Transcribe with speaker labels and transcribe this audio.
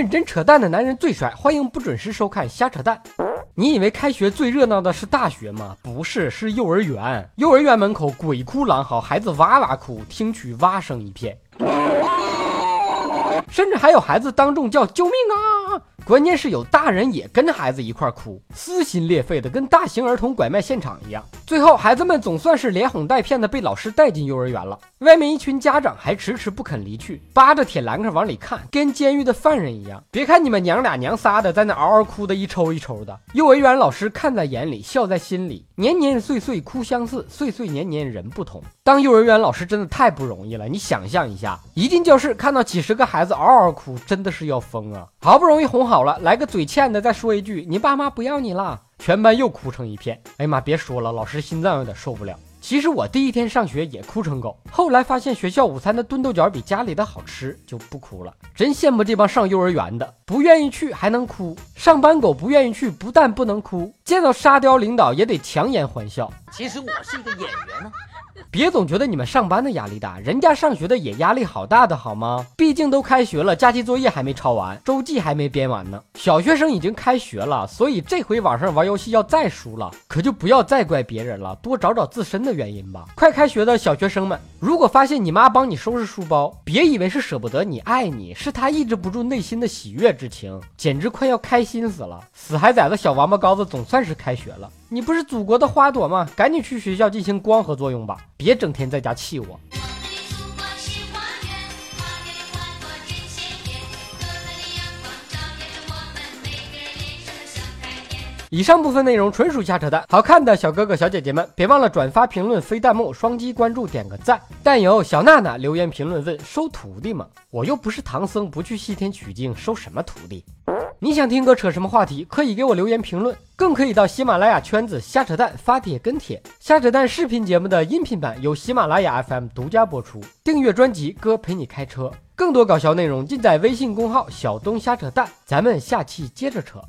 Speaker 1: 认真扯淡的男人最帅，欢迎不准时收看瞎扯淡。你以为开学最热闹的是大学吗？不是，是幼儿园。幼儿园门口鬼哭狼嚎，孩子哇哇哭，听取蛙声一片，甚至还有孩子当众叫救命啊！关键是有大人也跟着孩子一块哭，撕心裂肺的，跟大型儿童拐卖现场一样。最后，孩子们总算是连哄带骗的被老师带进幼儿园了。外面一群家长还迟迟不肯离去，扒着铁栏杆往里看，跟监狱的犯人一样。别看你们娘俩娘仨的在那嗷嗷哭的一抽一抽的，幼儿园老师看在眼里，笑在心里。年年岁岁哭相似，岁岁年年人不同。当幼儿园老师真的太不容易了，你想象一下，一进教室看到几十个孩子嗷嗷哭，真的是要疯啊！好不容易哄好了，来个嘴欠的，再说一句：“你爸妈不要你了。”全班又哭成一片。哎呀妈，别说了，老师心脏有点受不了。其实我第一天上学也哭成狗，后来发现学校午餐的炖豆角比家里的好吃，就不哭了。真羡慕这帮上幼儿园的，不愿意去还能哭。上班狗不愿意去，不但不能哭，见到沙雕领导也得强颜欢笑。
Speaker 2: 其实我是一个演员呢。
Speaker 1: 别总觉得你们上班的压力大，人家上学的也压力好大的好吗？毕竟都开学了，假期作业还没抄完，周记还没编完呢。小学生已经开学了，所以这回网上玩游戏要再输了，可就不要再怪别人了，多找找自身的原因吧。快开学的小学生们，如果发现你妈帮你收拾书包，别以为是舍不得你爱你，是她抑制不住内心的喜悦之情，简直快要开心死了。死孩崽子小王八羔子总算是开学了。你不是祖国的花朵吗？赶紧去学校进行光合作用吧，别整天在家气我。以上部分内容纯属瞎扯淡，好看的小哥哥小姐姐们，别忘了转发、评论、飞弹幕、双击关注、点个赞。但有小娜娜留言评论问：收徒弟吗？我又不是唐僧，不去西天取经，收什么徒弟？你想听哥扯什么话题？可以给我留言评论，更可以到喜马拉雅圈子瞎扯淡发帖跟帖。瞎扯淡视频节目的音频版由喜马拉雅 FM 独家播出。订阅专辑，哥陪你开车。更多搞笑内容尽在微信公号小东瞎扯淡。咱们下期接着扯。